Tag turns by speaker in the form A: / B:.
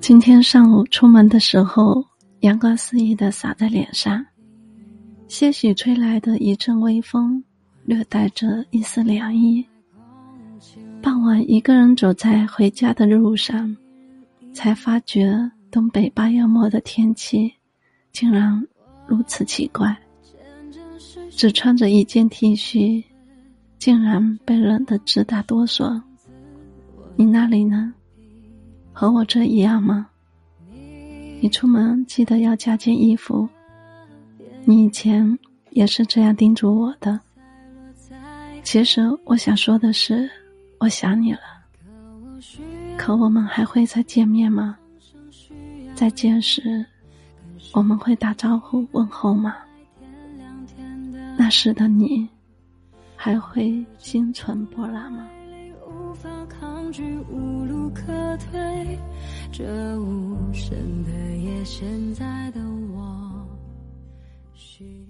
A: 今天上午出门的时候，阳光肆意的洒在脸上，些许吹来的一阵微风，略带着一丝凉意。傍晚，一个人走在回家的路上，才发觉东北八月末的天气，竟然如此奇怪。只穿着一件 T 恤，竟然被冷得直打哆嗦。你那里呢？和我这一样吗？你出门记得要加件衣服。你以前也是这样叮嘱我的。其实我想说的是，我想你了。可我们还会再见面吗？再见时，我们会打招呼问候吗？那时的你，还会心存波澜吗？无法抗拒，无路可退，这无声的夜，现在的我需。